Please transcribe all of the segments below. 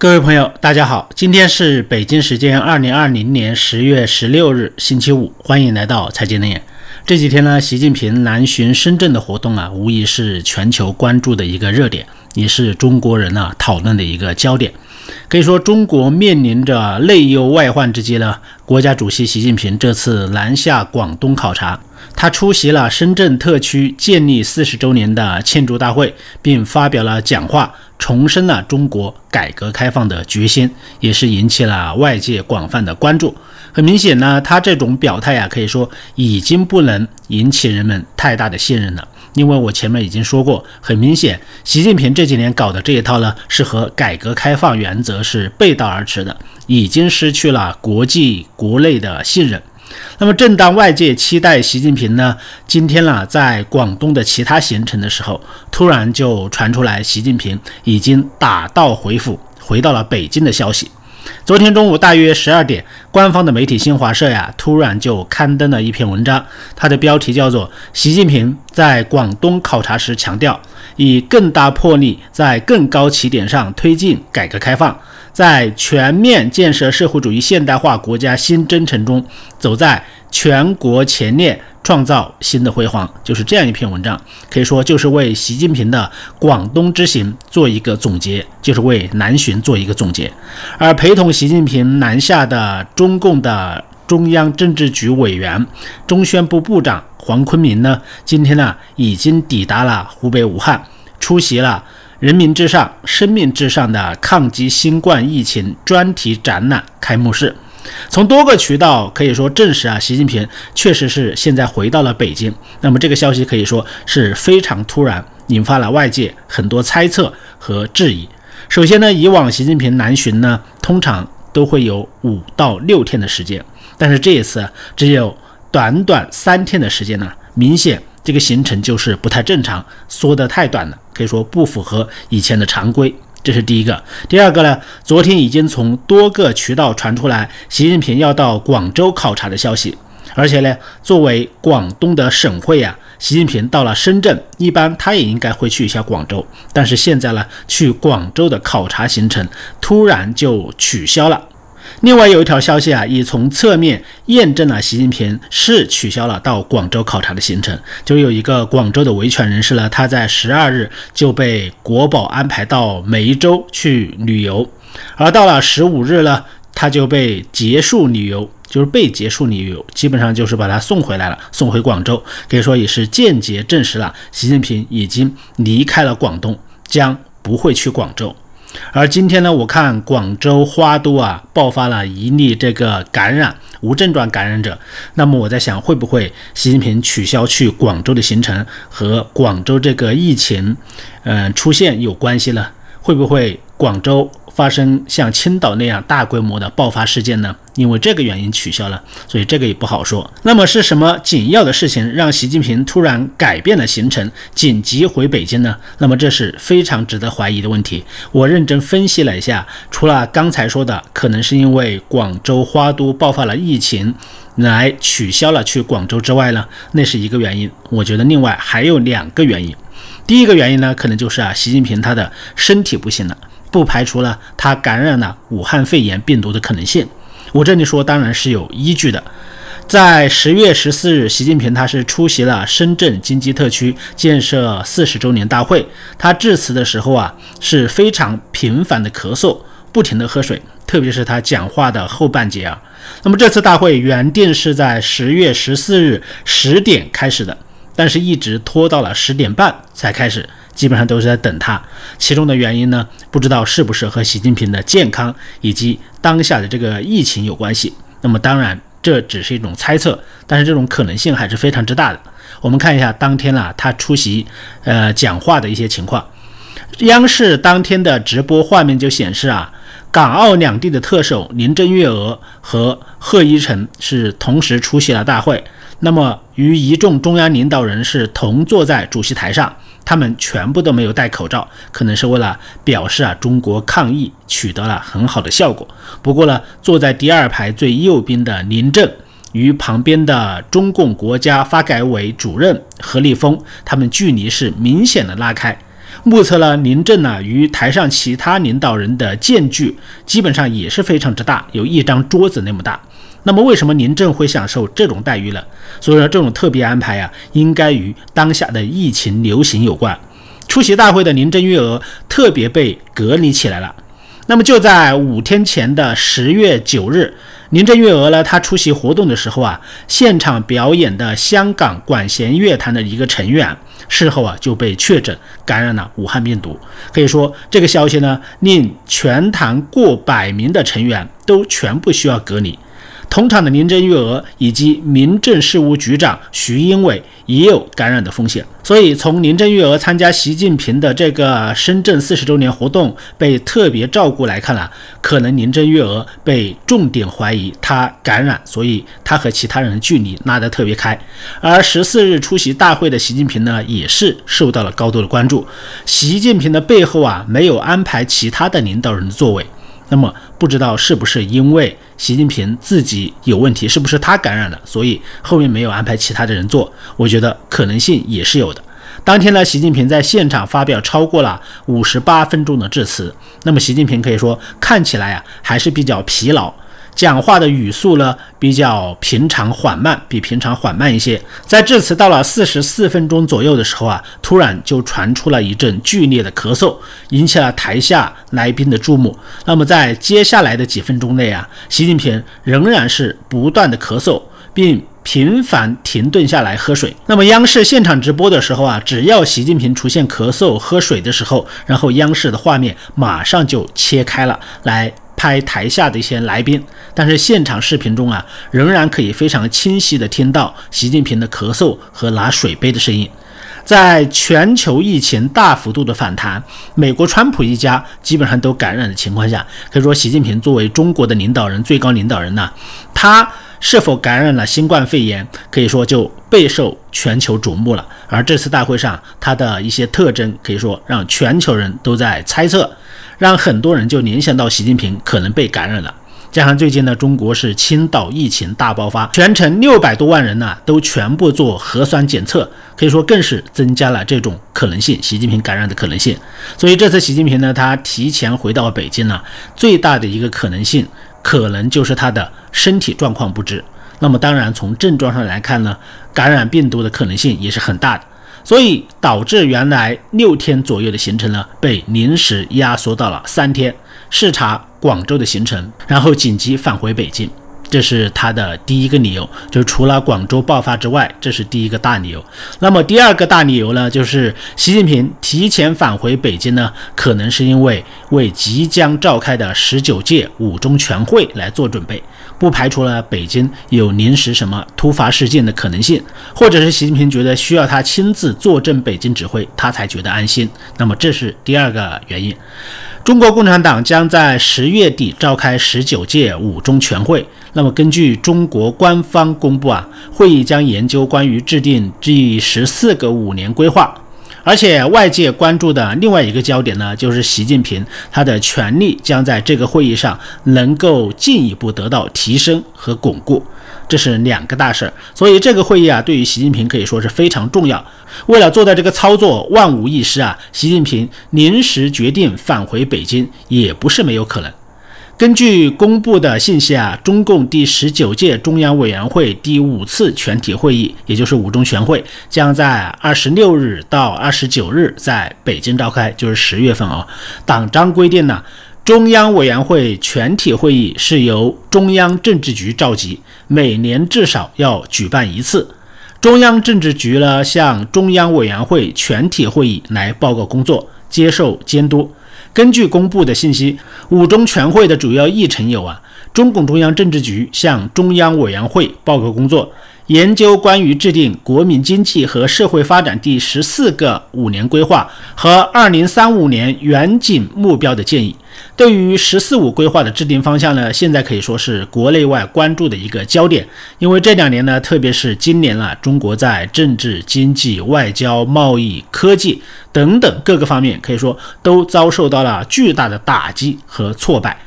各位朋友，大家好，今天是北京时间二零二零年十月十六日，星期五，欢迎来到财经冷眼。这几天呢，习近平南巡深圳的活动啊，无疑是全球关注的一个热点，也是中国人啊讨论的一个焦点。可以说，中国面临着内忧外患之际呢，国家主席习近平这次南下广东考察。他出席了深圳特区建立四十周年的庆祝大会，并发表了讲话，重申了中国改革开放的决心，也是引起了外界广泛的关注。很明显呢，他这种表态呀，可以说已经不能引起人们太大的信任了。因为我前面已经说过，很明显，习近平这几年搞的这一套呢，是和改革开放原则是背道而驰的，已经失去了国际国内的信任。那么，正当外界期待习近平呢，今天呢，在广东的其他行程的时候，突然就传出来，习近平已经打道回府，回到了北京的消息。昨天中午大约十二点，官方的媒体新华社呀，突然就刊登了一篇文章，它的标题叫做《习近平在广东考察时强调，以更大魄力在更高起点上推进改革开放》。在全面建设社会主义现代化国家新征程中，走在全国前列，创造新的辉煌，就是这样一篇文章。可以说，就是为习近平的广东之行做一个总结，就是为南巡做一个总结。而陪同习近平南下的中共的中央政治局委员、中宣部部长黄坤明呢，今天呢已经抵达了湖北武汉，出席了。人民至上、生命至上的抗击新冠疫情专题展览开幕式，从多个渠道可以说证实啊，习近平确实是现在回到了北京。那么这个消息可以说是非常突然，引发了外界很多猜测和质疑。首先呢，以往习近平南巡呢，通常都会有五到六天的时间，但是这一次只有短短三天的时间呢，明显。这个行程就是不太正常，缩得太短了，可以说不符合以前的常规。这是第一个。第二个呢，昨天已经从多个渠道传出来，习近平要到广州考察的消息。而且呢，作为广东的省会呀，习近平到了深圳，一般他也应该会去一下广州。但是现在呢，去广州的考察行程突然就取消了。另外有一条消息啊，已从侧面验证了习近平是取消了到广州考察的行程。就有一个广州的维权人士呢，他在十二日就被国保安排到梅州去旅游，而到了十五日呢，他就被结束旅游，就是被结束旅游，基本上就是把他送回来了，送回广州。可以说也是间接证实了习近平已经离开了广东，将不会去广州。而今天呢，我看广州花都啊爆发了一例这个感染无症状感染者，那么我在想，会不会习近平取消去广州的行程和广州这个疫情，嗯出现有关系呢？会不会广州？发生像青岛那样大规模的爆发事件呢？因为这个原因取消了，所以这个也不好说。那么是什么紧要的事情让习近平突然改变了行程，紧急回北京呢？那么这是非常值得怀疑的问题。我认真分析了一下，除了刚才说的可能是因为广州花都爆发了疫情来取消了去广州之外呢，那是一个原因。我觉得另外还有两个原因。第一个原因呢，可能就是啊，习近平他的身体不行了。不排除了他感染了武汉肺炎病毒的可能性。我这里说当然是有依据的。在十月十四日，习近平他是出席了深圳经济特区建设四十周年大会。他致辞的时候啊，是非常频繁的咳嗽，不停的喝水，特别是他讲话的后半截啊。那么这次大会原定是在十月十四日十点开始的，但是一直拖到了十点半才开始。基本上都是在等他，其中的原因呢，不知道是不是和习近平的健康以及当下的这个疫情有关系。那么当然这只是一种猜测，但是这种可能性还是非常之大的。我们看一下当天啊他出席呃讲话的一些情况。央视当天的直播画面就显示啊，港澳两地的特首林郑月娥和贺一诚是同时出席了大会，那么与一众中央领导人是同坐在主席台上。他们全部都没有戴口罩，可能是为了表示啊，中国抗疫取得了很好的效果。不过呢，坐在第二排最右边的林郑与旁边的中共国家发改委主任何立峰，他们距离是明显的拉开。目测呢林郑呢与台上其他领导人的间距基本上也是非常之大，有一张桌子那么大。那么为什么林郑会享受这种待遇呢？所以说这种特别安排啊，应该与当下的疫情流行有关。出席大会的林郑月娥特别被隔离起来了。那么就在五天前的十月九日，林郑月娥呢，她出席活动的时候啊，现场表演的香港管弦乐团的一个成员，事后啊就被确诊感染了武汉病毒。可以说，这个消息呢，令全团过百名的成员都全部需要隔离。同场的林郑月娥以及民政事务局长徐英伟也有感染的风险，所以从林郑月娥参加习近平的这个深圳四十周年活动被特别照顾来看了，可能林郑月娥被重点怀疑她感染，所以她和其他人的距离拉得特别开。而十四日出席大会的习近平呢，也是受到了高度的关注。习近平的背后啊，没有安排其他的领导人的座位。那么不知道是不是因为习近平自己有问题，是不是他感染了，所以后面没有安排其他的人做？我觉得可能性也是有的。当天呢，习近平在现场发表超过了五十八分钟的致辞，那么习近平可以说看起来啊还是比较疲劳。讲话的语速呢比较平常缓慢，比平常缓慢一些。在致辞到了四十四分钟左右的时候啊，突然就传出了一阵剧烈的咳嗽，引起了台下来宾的注目。那么在接下来的几分钟内啊，习近平仍然是不断的咳嗽，并频繁停顿下来喝水。那么央视现场直播的时候啊，只要习近平出现咳嗽、喝水的时候，然后央视的画面马上就切开了来。拍台下的一些来宾，但是现场视频中啊，仍然可以非常清晰的听到习近平的咳嗽和拿水杯的声音。在全球疫情大幅度的反弹，美国川普一家基本上都感染的情况下，可以说习近平作为中国的领导人、最高领导人呢，他是否感染了新冠肺炎，可以说就备受全球瞩目了。而这次大会上，他的一些特征可以说让全球人都在猜测。让很多人就联想到习近平可能被感染了，加上最近呢，中国是青岛疫情大爆发，全城六百多万人呢都全部做核酸检测，可以说更是增加了这种可能性，习近平感染的可能性。所以这次习近平呢，他提前回到北京呢，最大的一个可能性，可能就是他的身体状况不支。那么当然从症状上来看呢，感染病毒的可能性也是很大的。所以导致原来六天左右的行程呢，被临时压缩到了三天，视察广州的行程，然后紧急返回北京。这是他的第一个理由，就除了广州爆发之外，这是第一个大理由。那么第二个大理由呢，就是习近平提前返回北京呢，可能是因为为即将召开的十九届五中全会来做准备，不排除了北京有临时什么突发事件的可能性，或者是习近平觉得需要他亲自坐镇北京指挥，他才觉得安心。那么这是第二个原因。中国共产党将在十月底召开十九届五中全会。那么，根据中国官方公布啊，会议将研究关于制定第十四个五年规划。而且，外界关注的另外一个焦点呢，就是习近平他的权力将在这个会议上能够进一步得到提升和巩固。这是两个大事儿，所以这个会议啊，对于习近平可以说是非常重要。为了做到这个操作，万无一失啊，习近平临时决定返回北京，也不是没有可能。根据公布的信息啊，中共第十九届中央委员会第五次全体会议，也就是五中全会，将在二十六日到二十九日在北京召开，就是十月份啊。党章规定呢。中央委员会全体会议是由中央政治局召集，每年至少要举办一次。中央政治局呢，向中央委员会全体会议来报告工作，接受监督。根据公布的信息，五中全会的主要议程有啊，中共中央政治局向中央委员会报告工作。研究关于制定国民经济和社会发展第十四个五年规划和二零三五年远景目标的建议。对于“十四五”规划的制定方向呢，现在可以说是国内外关注的一个焦点。因为这两年呢，特别是今年了，中国在政治、经济、外交、贸易、科技等等各个方面，可以说都遭受到了巨大的打击和挫败。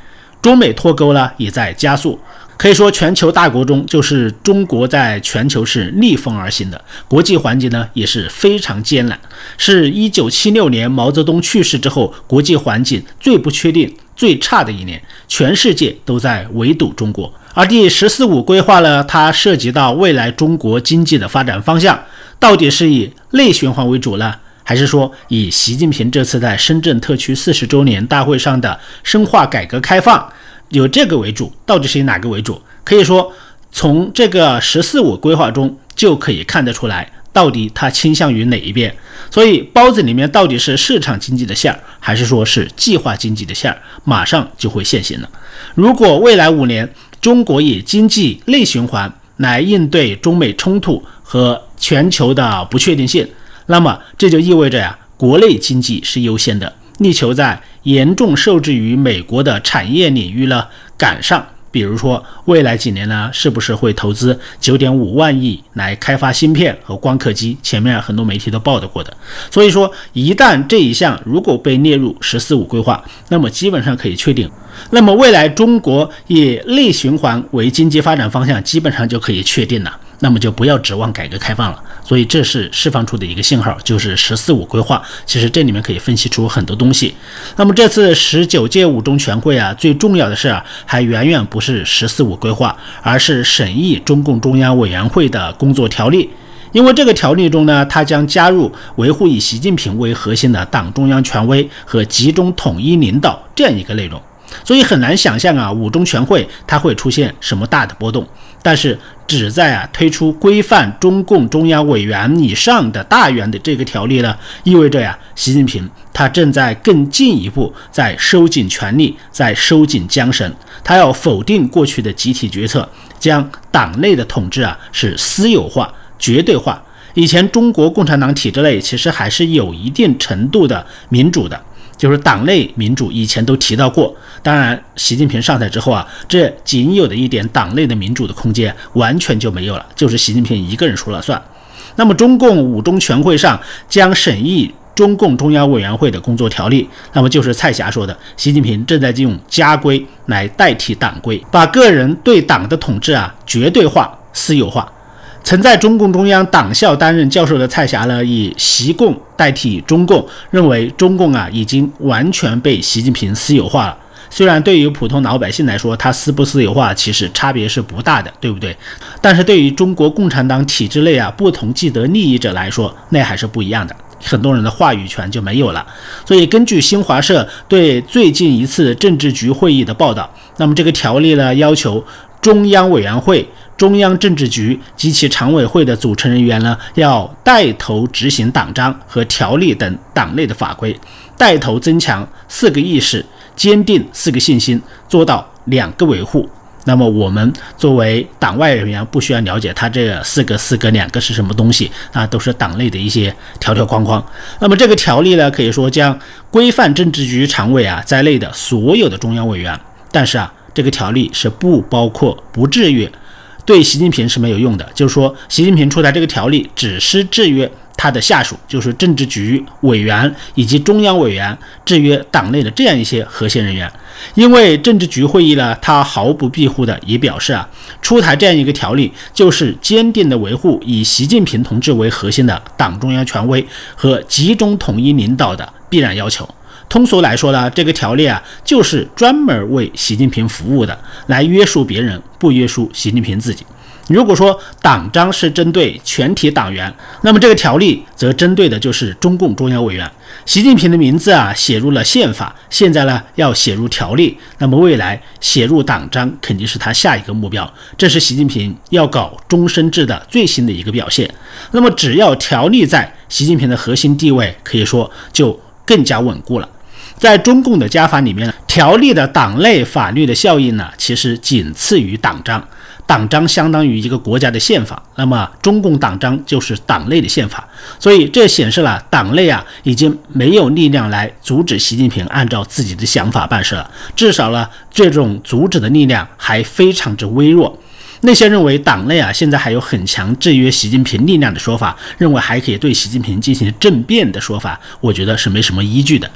中美脱钩呢，也在加速。可以说，全球大国中，就是中国在全球是逆风而行的。国际环境呢也是非常艰难，是一九七六年毛泽东去世之后，国际环境最不确定、最差的一年，全世界都在围堵中国。而第“十四五”规划呢，它涉及到未来中国经济的发展方向，到底是以内循环为主呢，还是说以习近平这次在深圳特区四十周年大会上的深化改革开放？有这个为主，到底是以哪个为主？可以说，从这个“十四五”规划中就可以看得出来，到底它倾向于哪一边。所以，包子里面到底是市场经济的馅儿，还是说是计划经济的馅儿，马上就会现形了。如果未来五年中国以经济内循环来应对中美冲突和全球的不确定性，那么这就意味着呀，国内经济是优先的。力求在严重受制于美国的产业领域呢赶上，比如说未来几年呢，是不是会投资九点五万亿来开发芯片和光刻机？前面很多媒体都报道过的。所以说，一旦这一项如果被列入“十四五”规划，那么基本上可以确定，那么未来中国以内循环为经济发展方向，基本上就可以确定了。那么就不要指望改革开放了，所以这是释放出的一个信号，就是“十四五”规划。其实这里面可以分析出很多东西。那么这次十九届五中全会啊，最重要的是啊，还远远不是“十四五”规划，而是审议中共中央委员会的工作条例。因为这个条例中呢，它将加入维护以习近平为核心的党中央权威和集中统一领导这样一个内容。所以很难想象啊，五中全会它会出现什么大的波动。但是旨在啊推出规范中共中央委员以上的大员的这个条例呢，意味着呀，习近平他正在更进一步在收紧权力，在收紧缰绳。他要否定过去的集体决策，将党内的统治啊是私有化、绝对化。以前中国共产党体制内其实还是有一定程度的民主的。就是党内民主，以前都提到过。当然，习近平上台之后啊，这仅有的一点党内的民主的空间完全就没有了，就是习近平一个人说了算。那么，中共五中全会上将审议中共中央委员会的工作条例，那么就是蔡霞说的，习近平正在用家规来代替党规，把个人对党的统治啊绝对化、私有化。曾在中共中央党校担任教授的蔡霞呢，以习共代替中共，认为中共啊已经完全被习近平私有化了。虽然对于普通老百姓来说，他私不私有化其实差别是不大的，对不对？但是对于中国共产党体制内啊不同既得利益者来说，那还是不一样的，很多人的话语权就没有了。所以根据新华社对最近一次政治局会议的报道，那么这个条例呢要求中央委员会。中央政治局及其常委会的组成人员呢，要带头执行党章和条例等党内的法规，带头增强四个意识，坚定四个信心，做到两个维护。那么我们作为党外人员，不需要了解他这四个、四个、两个是什么东西啊，都是党内的一些条条框框。那么这个条例呢，可以说将规范政治局常委啊在内的所有的中央委员，但是啊，这个条例是不包括不制约。对习近平是没有用的，就是说，习近平出台这个条例，只是制约他的下属，就是政治局委员以及中央委员，制约党内的这样一些核心人员。因为政治局会议呢，他毫不庇护的也表示啊，出台这样一个条例，就是坚定的维护以习近平同志为核心的党中央权威和集中统一领导的必然要求。通俗来说呢，这个条例啊，就是专门为习近平服务的，来约束别人，不约束习近平自己。如果说党章是针对全体党员，那么这个条例则针对的就是中共中央委员。习近平的名字啊写入了宪法，现在呢要写入条例，那么未来写入党章肯定是他下一个目标。这是习近平要搞终身制的最新的一个表现。那么只要条例在，习近平的核心地位可以说就更加稳固了。在中共的家法里面呢，条例的党内法律的效应呢，其实仅次于党章。党章相当于一个国家的宪法，那么中共党章就是党内的宪法。所以这显示了党内啊，已经没有力量来阻止习近平按照自己的想法办事了。至少呢，这种阻止的力量还非常之微弱。那些认为党内啊现在还有很强制约习近平力量的说法，认为还可以对习近平进行政变的说法，我觉得是没什么依据的。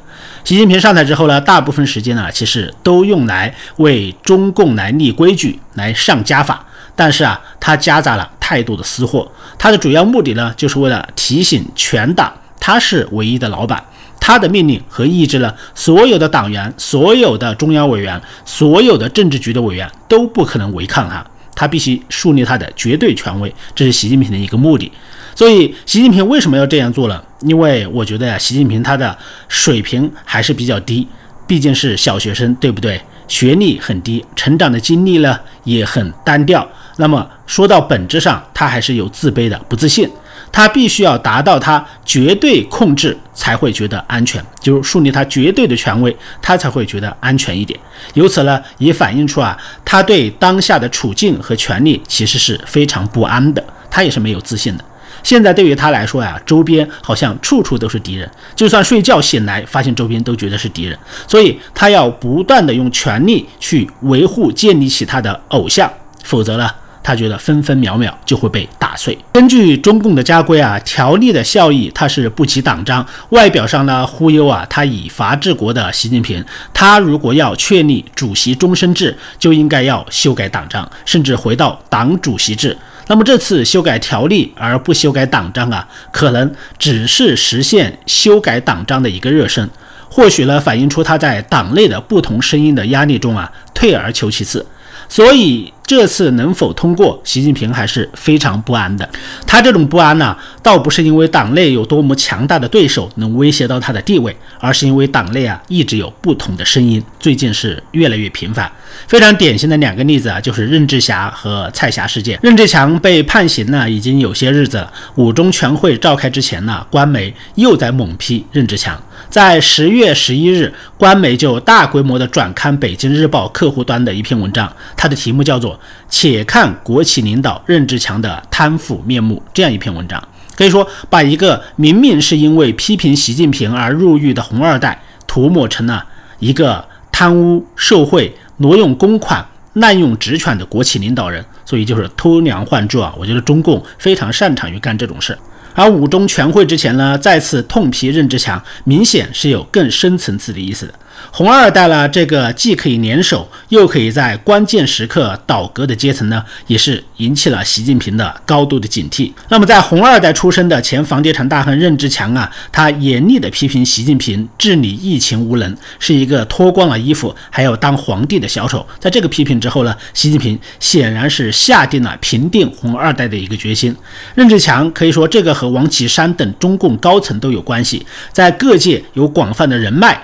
习近平上台之后呢，大部分时间呢其实都用来为中共来立规矩、来上加法，但是啊，他夹杂了太多的私货。他的主要目的呢，就是为了提醒全党，他是唯一的老板。他的命令和意志呢，所有的党员、所有的中央委员、所有的政治局的委员都不可能违抗他。他必须树立他的绝对权威，这是习近平的一个目的。所以，习近平为什么要这样做呢？因为我觉得呀，习近平他的水平还是比较低，毕竟是小学生，对不对？学历很低，成长的经历呢也很单调。那么说到本质上，他还是有自卑的，不自信。他必须要达到他绝对控制才会觉得安全，就是树立他绝对的权威，他才会觉得安全一点。由此呢，也反映出啊，他对当下的处境和权力其实是非常不安的，他也是没有自信的。现在对于他来说呀，周边好像处处都是敌人，就算睡觉醒来，发现周边都觉得是敌人，所以他要不断的用权力去维护、建立起他的偶像，否则呢？他觉得分分秒秒就会被打碎。根据中共的家规啊，条例的效益它是不及党章。外表上呢忽悠啊，他以法治国的习近平，他如果要确立主席终身制，就应该要修改党章，甚至回到党主席制。那么这次修改条例而不修改党章啊，可能只是实现修改党章的一个热身，或许呢反映出他在党内的不同声音的压力中啊，退而求其次。所以这次能否通过，习近平还是非常不安的。他这种不安呢，倒不是因为党内有多么强大的对手能威胁到他的地位，而是因为党内啊一直有不同的声音，最近是越来越频繁。非常典型的两个例子啊，就是任志强和蔡霞事件。任志强被判刑呢，已经有些日子了。五中全会召开之前呢，官媒又在猛批任志强。在十月十一日，官媒就大规模的转刊《北京日报》客户端的一篇文章，它的题目叫做《且看国企领导任志强的贪腐面目》。这样一篇文章，可以说把一个明明是因为批评习近平而入狱的红二代，涂抹成了一个贪污受贿、挪用公款、滥用职权的国企领导人。所以就是偷梁换柱啊！我觉得中共非常擅长于干这种事。而五中全会之前呢，再次痛批任志强，明显是有更深层次的意思的。红二代呢，这个既可以联手，又可以在关键时刻倒戈的阶层呢，也是引起了习近平的高度的警惕。那么，在红二代出身的前房地产大亨任志强啊，他严厉的批评习近平治理疫情无能，是一个脱光了衣服还要当皇帝的小丑。在这个批评之后呢，习近平显然是下定了平定红二代的一个决心。任志强可以说，这个和王岐山等中共高层都有关系，在各界有广泛的人脉。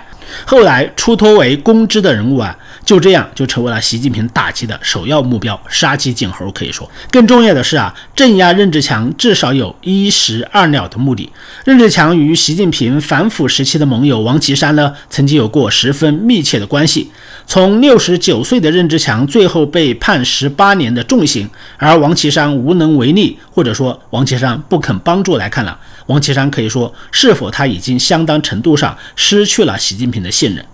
后来出托为公知的人物啊，就这样就成为了习近平打击的首要目标，杀鸡儆猴。可以说，更重要的是啊，镇压任志强至少有一石二鸟的目的。任志强与习近平反腐时期的盟友王岐山呢，曾经有过十分密切的关系。从六十九岁的任志强最后被判十八年的重刑，而王岐山无能为力，或者说王岐山不肯帮助来看了，王岐山可以说是否他已经相当程度上失去了习近平的信任。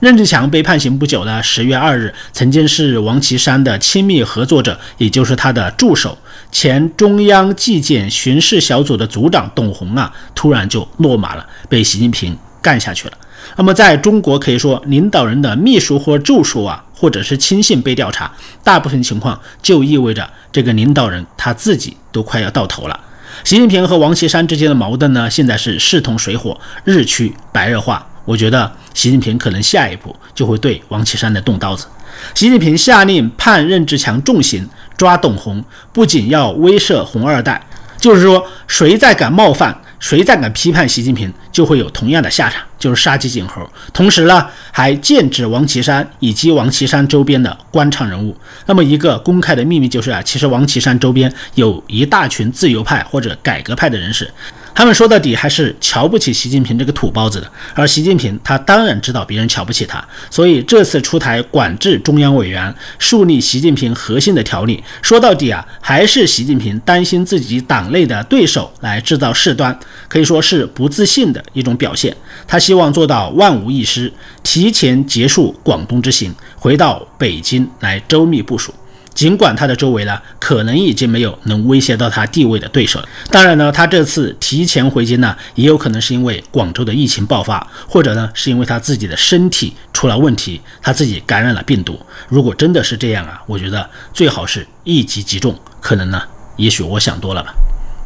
任志强被判刑不久的十月二日，曾经是王岐山的亲密合作者，也就是他的助手，前中央纪检巡视小组的组长董洪啊，突然就落马了，被习近平干下去了。那么，在中国可以说，领导人的秘书或助手啊，或者是亲信被调查，大部分情况就意味着这个领导人他自己都快要到头了。习近平和王岐山之间的矛盾呢，现在是势同水火，日趋白热化。我觉得习近平可能下一步就会对王岐山的动刀子。习近平下令判任志强重刑，抓董洪，不仅要威慑红二代，就是说，谁再敢冒犯。谁再敢批判习近平，就会有同样的下场，就是杀鸡儆猴。同时呢，还剑指王岐山以及王岐山周边的官场人物。那么一个公开的秘密就是啊，其实王岐山周边有一大群自由派或者改革派的人士。他们说到底还是瞧不起习近平这个土包子的，而习近平他当然知道别人瞧不起他，所以这次出台管制中央委员、树立习近平核心的条例，说到底啊，还是习近平担心自己党内的对手来制造事端，可以说是不自信的一种表现。他希望做到万无一失，提前结束广东之行，回到北京来周密部署。尽管他的周围呢，可能已经没有能威胁到他地位的对手了。当然呢，他这次提前回京呢，也有可能是因为广州的疫情爆发，或者呢，是因为他自己的身体出了问题，他自己感染了病毒。如果真的是这样啊，我觉得最好是一击即中。可能呢，也许我想多了吧。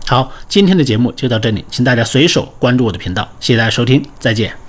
好，今天的节目就到这里，请大家随手关注我的频道，谢谢大家收听，再见。